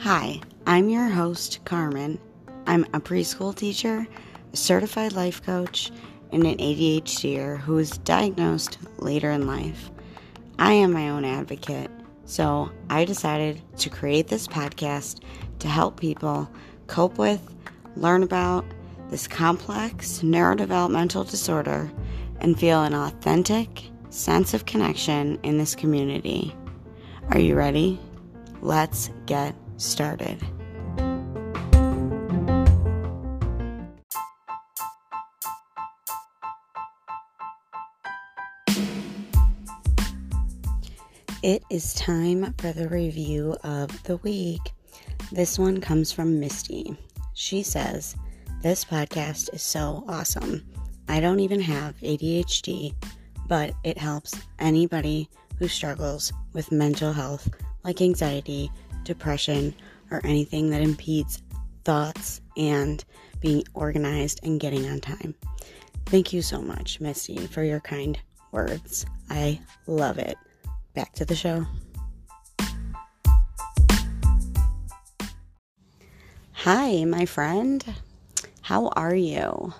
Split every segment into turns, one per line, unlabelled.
Hi, I'm your host, Carmen. I'm a preschool teacher, a certified life coach, and an ADHDer who was diagnosed later in life. I am my own advocate, so I decided to create this podcast to help people cope with, learn about this complex neurodevelopmental disorder, and feel an authentic sense of connection in this community. Are you ready? Let's get started. It is time for the review of the week. This one comes from Misty. She says, This podcast is so awesome. I don't even have ADHD, but it helps anybody who struggles with mental health like anxiety, depression, or anything that impedes thoughts and being organized and getting on time. Thank you so much, Misty, for your kind words. I love it. Back to the show. Hi, my friend. How are you?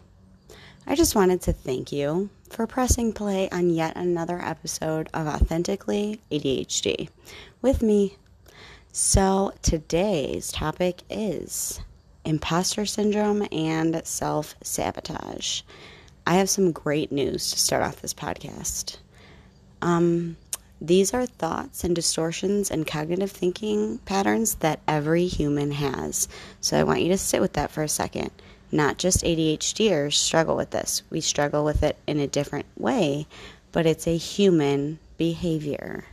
I just wanted to thank you for pressing play on yet another episode of Authentically ADHD with me, so, today's topic is imposter syndrome and self sabotage. I have some great news to start off this podcast. Um, these are thoughts and distortions and cognitive thinking patterns that every human has. So, I want you to sit with that for a second. Not just ADHDers struggle with this, we struggle with it in a different way, but it's a human behavior.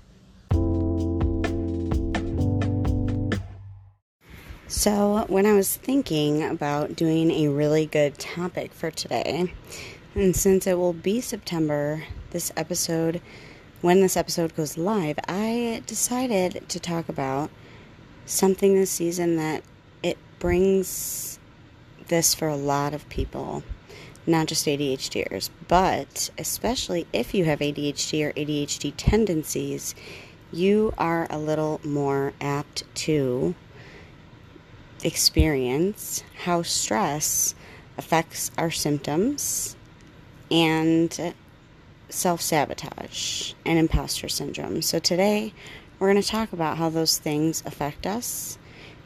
So, when I was thinking about doing a really good topic for today, and since it will be September, this episode, when this episode goes live, I decided to talk about something this season that it brings this for a lot of people, not just ADHDers, but especially if you have ADHD or ADHD tendencies, you are a little more apt to experience how stress affects our symptoms and self sabotage and imposter syndrome. So, today we're going to talk about how those things affect us,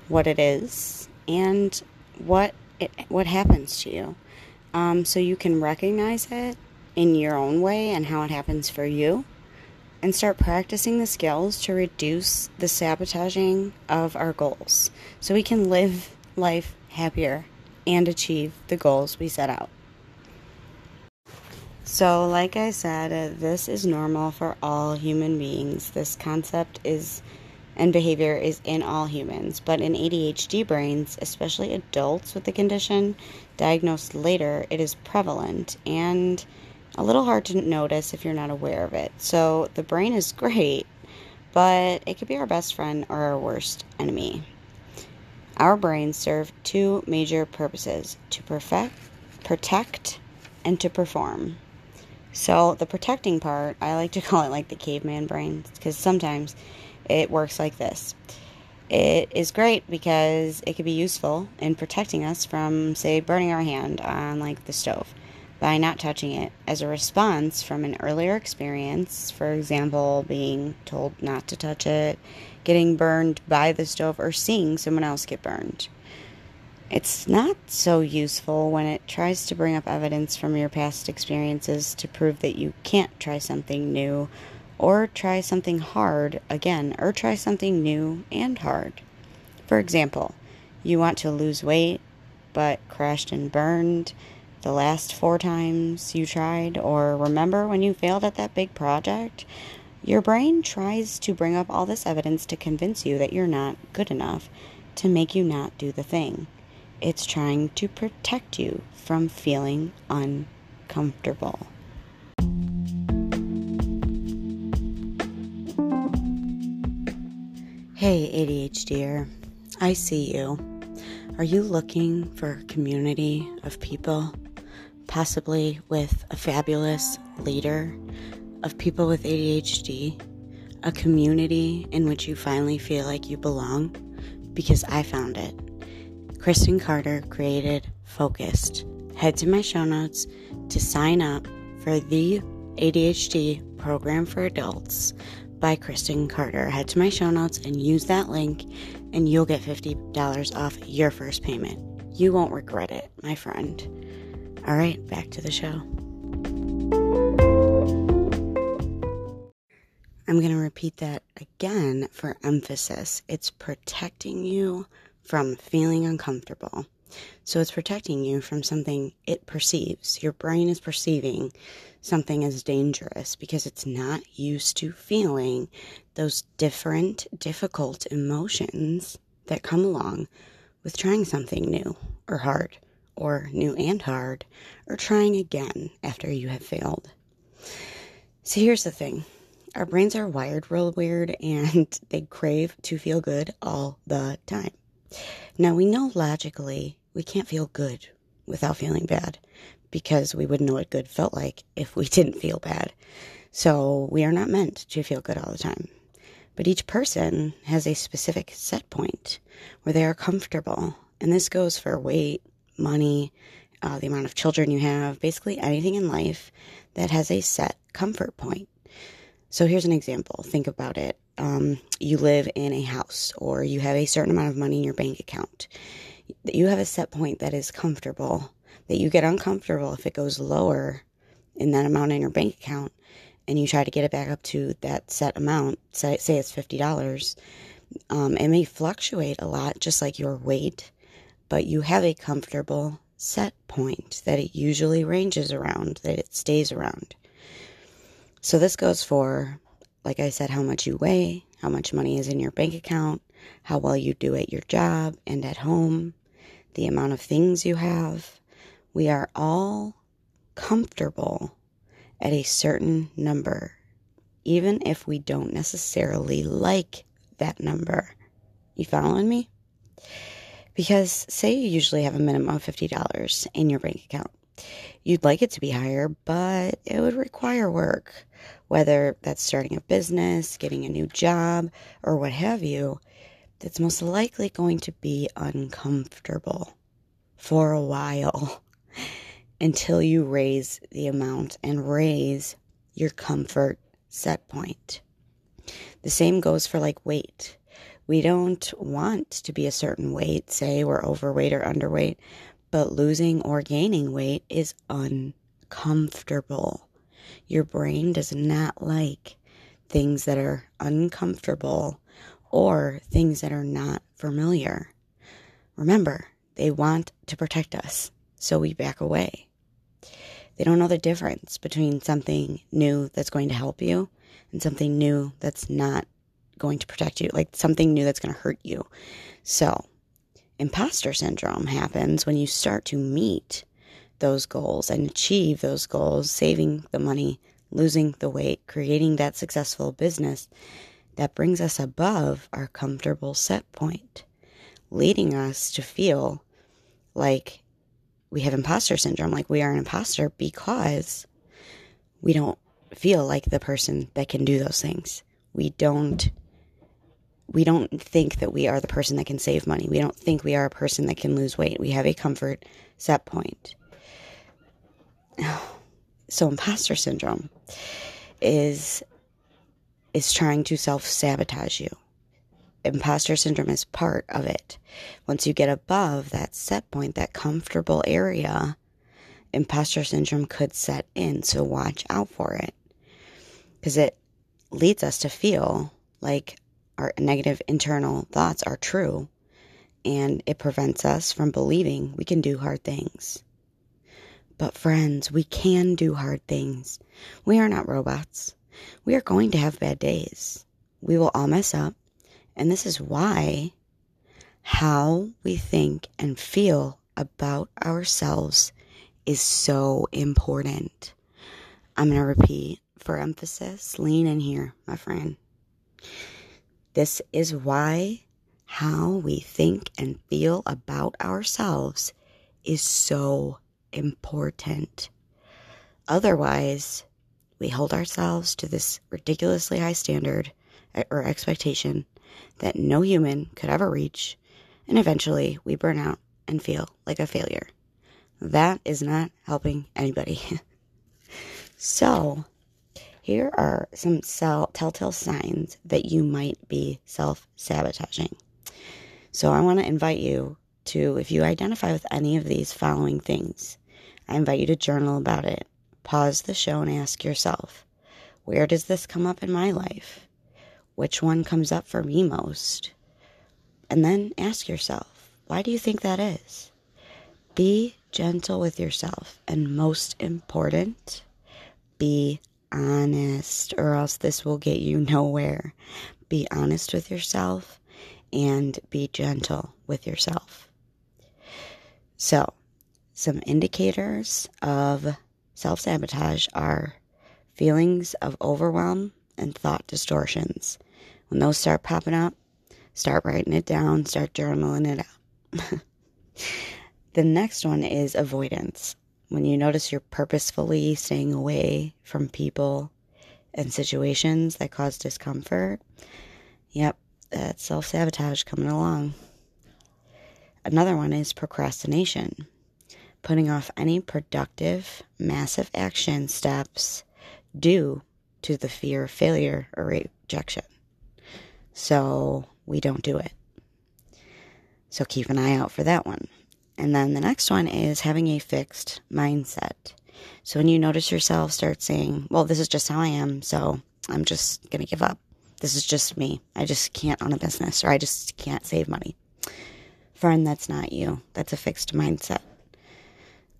what it is, and what it, what happens to you. Um, so you can recognize it in your own way and how it happens for you and start practicing the skills to reduce the sabotaging of our goals so we can live life happier and achieve the goals we set out. So, like I said, uh, this is normal for all human beings. This concept is and behavior is in all humans, but in ADHD brains, especially adults with the condition diagnosed later, it is prevalent and a little hard to notice if you're not aware of it. So the brain is great, but it could be our best friend or our worst enemy. Our brains serve two major purposes to perfect, protect, and to perform. So, the protecting part, I like to call it like the caveman brain because sometimes it works like this. It is great because it could be useful in protecting us from, say, burning our hand on like the stove by not touching it as a response from an earlier experience, for example, being told not to touch it, getting burned by the stove, or seeing someone else get burned. It's not so useful when it tries to bring up evidence from your past experiences to prove that you can't try something new or try something hard again or try something new and hard. For example, you want to lose weight but crashed and burned the last four times you tried, or remember when you failed at that big project? Your brain tries to bring up all this evidence to convince you that you're not good enough to make you not do the thing. It's trying to protect you from feeling uncomfortable. Hey, ADHDer, I see you. Are you looking for a community of people possibly with a fabulous leader, of people with ADHD, a community in which you finally feel like you belong, because I found it. Kristen Carder created Focused. Head to my show notes to sign up for the ADHD program for adults by Kristen Carder. Head to my show notes and use that link, and you'll get $50 off your first payment. You won't regret it, my friend. All right, back to the show. I'm going to repeat that again for emphasis. It's protecting you from feeling uncomfortable. So it's protecting you from something it perceives. Your brain is perceiving something as dangerous because it's not used to feeling those different, difficult emotions that come along with trying something new or hard, or new and hard, or trying again after you have failed. So here's the thing our brains are wired real weird and they crave to feel good all the time. Now, we know logically we can't feel good without feeling bad because we wouldn't know what good felt like if we didn't feel bad. So, we are not meant to feel good all the time. But each person has a specific set point where they are comfortable. And this goes for weight, money, uh, the amount of children you have, basically anything in life that has a set comfort point. So here's an example. Think about it. Um, you live in a house or you have a certain amount of money in your bank account. You have a set point that is comfortable, that you get uncomfortable if it goes lower in that amount in your bank account and you try to get it back up to that set amount, say, say it's $50. Um, it may fluctuate a lot, just like your weight, but you have a comfortable set point that it usually ranges around, that it stays around. So this goes for, like I said, how much you weigh, how much money is in your bank account, how well you do at your job and at home, the amount of things you have. We are all comfortable at a certain number, even if we don't necessarily like that number. You following me? Because say you usually have a minimum of $50 in your bank account. You'd like it to be higher, but it would require work whether that's starting a business, getting a new job, or what have you, that's most likely going to be uncomfortable for a while until you raise the amount and raise your comfort set point. The same goes for like weight. We don't want to be a certain weight, say we're overweight or underweight, but losing or gaining weight is uncomfortable. Your brain does not like things that are uncomfortable or things that are not familiar. Remember, they want to protect us, so we back away. They don't know the difference between something new that's going to help you and something new that's not going to protect you, like something new that's going to hurt you. So, imposter syndrome happens when you start to meet those goals and achieve those goals, saving the money, losing the weight, creating that successful business that brings us above our comfortable set point, leading us to feel like we have imposter syndrome, like we are an imposter because we don't feel like the person that can do those things. We don't we don't think that we are the person that can save money. We don't think we are a person that can lose weight. We have a comfort set point. so imposter syndrome is is trying to self-sabotage you. Imposter syndrome is part of it. Once you get above that set point, that comfortable area, imposter syndrome could set in. So watch out for it. Because it leads us to feel like our negative internal thoughts are true and it prevents us from believing we can do hard things. But, friends, we can do hard things. We are not robots. We are going to have bad days. We will all mess up. And this is why how we think and feel about ourselves is so important. I'm going to repeat for emphasis. Lean in here, my friend. This is why how we think and feel about ourselves is so important. Otherwise, we hold ourselves to this ridiculously high standard eh, or expectation that no human could ever reach, and eventually we burn out and feel like a failure. That is not helping anybody. so, here are some telltale signs that you might be self sabotaging. So, I want to invite you to, if you identify with any of these following things, I invite you to journal about it. Pause the show and ask yourself, where does this come up in my life? Which one comes up for me most? And then ask yourself, why do you think that is? Be gentle with yourself. And most important, be honest, or else this will get you nowhere. Be honest with yourself and be gentle with yourself. So, some indicators of self sabotage are feelings of overwhelm and thought distortions. When those start popping up, start writing it down, start journaling it out. the next one is avoidance. When you notice you're purposefully staying away from people and situations that cause discomfort, yep, that's self sabotage coming along. Another one is procrastination, putting off any productive, massive action steps due to the fear of failure or rejection. So we don't do it. So keep an eye out for that one. And then the next one is having a fixed mindset. So when you notice yourself start saying, well, this is just how I am, so I'm just going to give up. This is just me. I just can't own a business or I just can't save money. Friend, that's not you. That's a fixed mindset.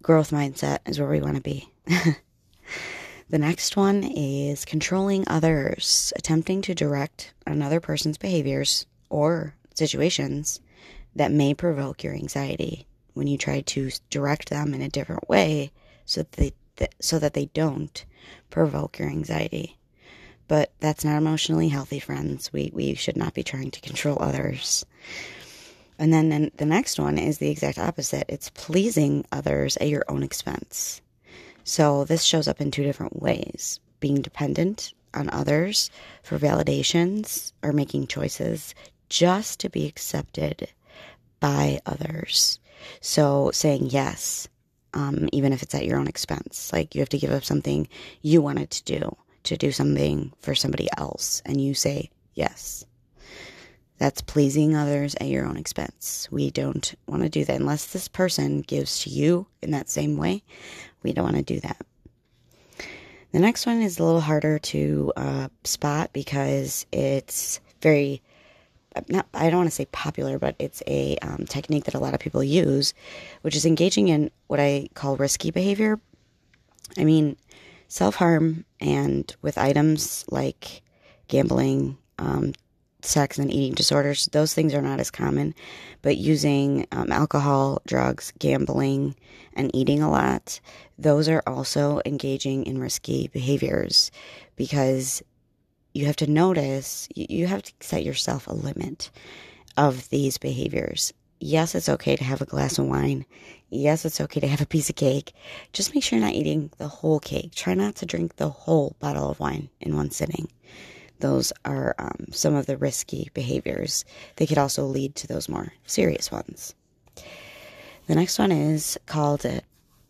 Growth mindset is where we want to be. the next one is controlling others, attempting to direct another person's behaviors or situations that may provoke your anxiety when you try to direct them in a different way so that they so that they don't provoke your anxiety. But that's not emotionally healthy, friends. We we should not be trying to control others. And then the next one is the exact opposite it's pleasing others at your own expense. So this shows up in two different ways being dependent on others for validations or making choices just to be accepted by others. So saying yes, um, even if it's at your own expense, like you have to give up something you wanted to do to do something for somebody else, and you say yes. That's pleasing others at your own expense. We don't want to do that unless this person gives to you in that same way. We don't want to do that. The next one is a little harder to uh, spot because it's very not I don't want to say popular, but it's a um, technique that a lot of people use, which is engaging in what I call risky behavior. I mean, self harm and with items like gambling, um, sex and eating disorders, those things are not as common. But using um, alcohol, drugs, gambling, and eating a lot, those are also engaging in risky behaviors because you have to notice, you have to set yourself a limit of these behaviors. Yes, it's okay to have a glass of wine. Yes, it's okay to have a piece of cake. Just make sure you're not eating the whole cake. Try not to drink the whole bottle of wine in one sitting those are um, some of the risky behaviors. They could also lead to those more serious ones. The next one is called uh,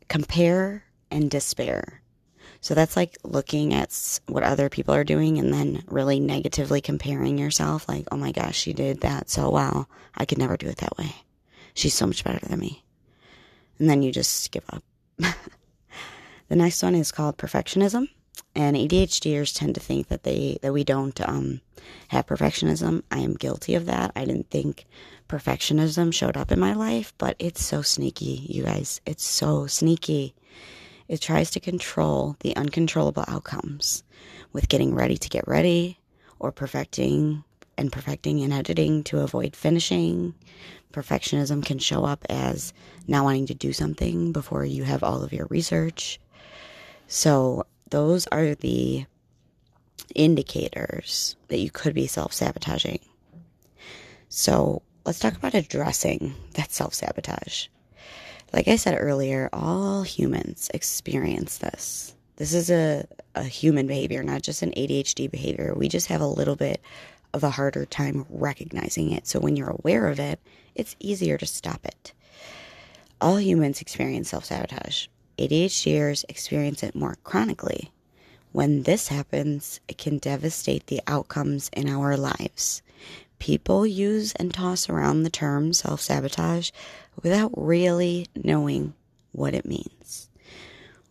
compare and despair. So that's like looking at what other people are doing and then really negatively comparing yourself. Like, oh my gosh, she did that so well. I could never do it that way. She's so much better than me. And then you just give up. the next one is called perfectionism and ADHDers tend to think that they that we don't um, have perfectionism. I am guilty of that. I didn't think perfectionism showed up in my life, but it's so sneaky, you guys. It's so sneaky. It tries to control the uncontrollable outcomes with getting ready to get ready or perfecting and perfecting and editing to avoid finishing. Perfectionism can show up as not wanting to do something before you have all of your research. So those are the indicators that you could be self sabotaging. So let's talk about addressing that self sabotage. Like I said earlier, all humans experience this. This is a, a human behavior, not just an ADHD behavior. We just have a little bit of a harder time recognizing it. So when you're aware of it, it's easier to stop it. All humans experience self sabotage. ADHDers experience it more chronically. When this happens, it can devastate the outcomes in our lives. People use and toss around the term self sabotage without really knowing what it means,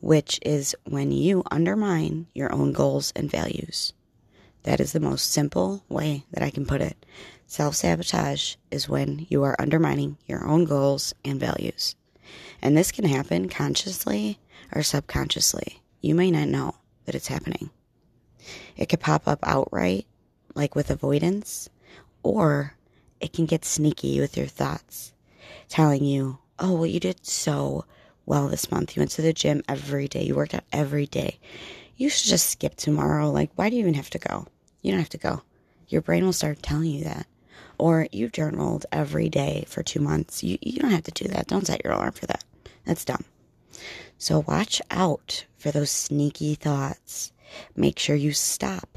which is when you undermine your own goals and values. That is the most simple way that I can put it. Self sabotage is when you are undermining your own goals and values. And this can happen consciously or subconsciously. You may not know that it's happening. It could pop up outright, like with avoidance, or it can get sneaky with your thoughts, telling you, oh, well, you did so well this month. You went to the gym every day, you worked out every day. You should just skip tomorrow. Like, why do you even have to go? You don't have to go. Your brain will start telling you that. Or you journaled every day for two months. You, you don't have to do that. Don't set your alarm for that. That's dumb. So watch out for those sneaky thoughts. Make sure you stop,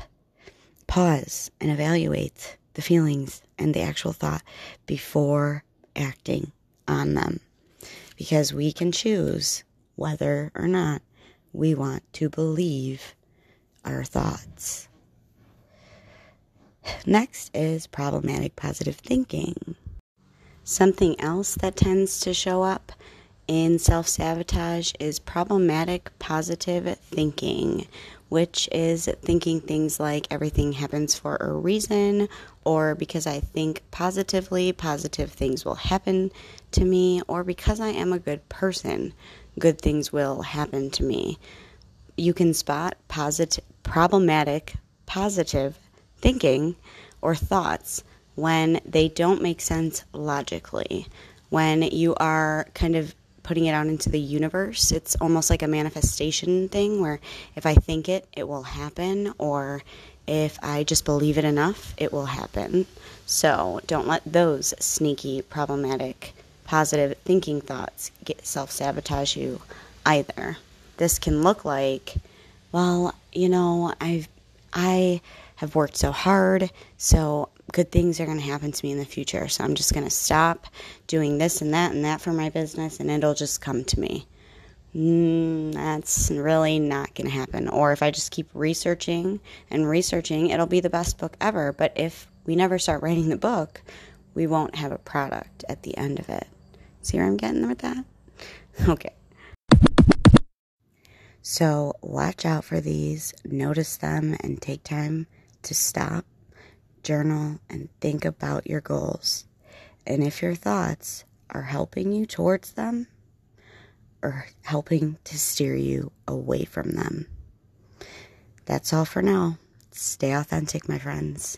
pause, and evaluate the feelings and the actual thought before acting on them. Because we can choose whether or not we want to believe our thoughts. Next is problematic positive thinking. Something else that tends to show up in self sabotage is problematic positive thinking, which is thinking things like everything happens for a reason, or because I think positively, positive things will happen to me, or because I am a good person, good things will happen to me. You can spot positive, problematic positive thinking or thoughts when they don't make sense logically. When you are kind of putting it out into the universe, it's almost like a manifestation thing where if I think it, it will happen, or if I just believe it enough, it will happen. So don't let those sneaky, problematic, positive thinking thoughts get self sabotage you either. This can look like, well, you know, I've I have worked so hard, so good things are going to happen to me in the future. So I'm just going to stop doing this and that and that for my business, and it'll just come to me. Mm, that's really not going to happen. Or if I just keep researching and researching, it'll be the best book ever. But if we never start writing the book, we won't have a product at the end of it. See where I'm getting with that? Okay. So watch out for these, notice them, and take time to stop, journal, and think about your goals. And if your thoughts are helping you towards them or helping to steer you away from them. That's all for now. Stay authentic, my friends.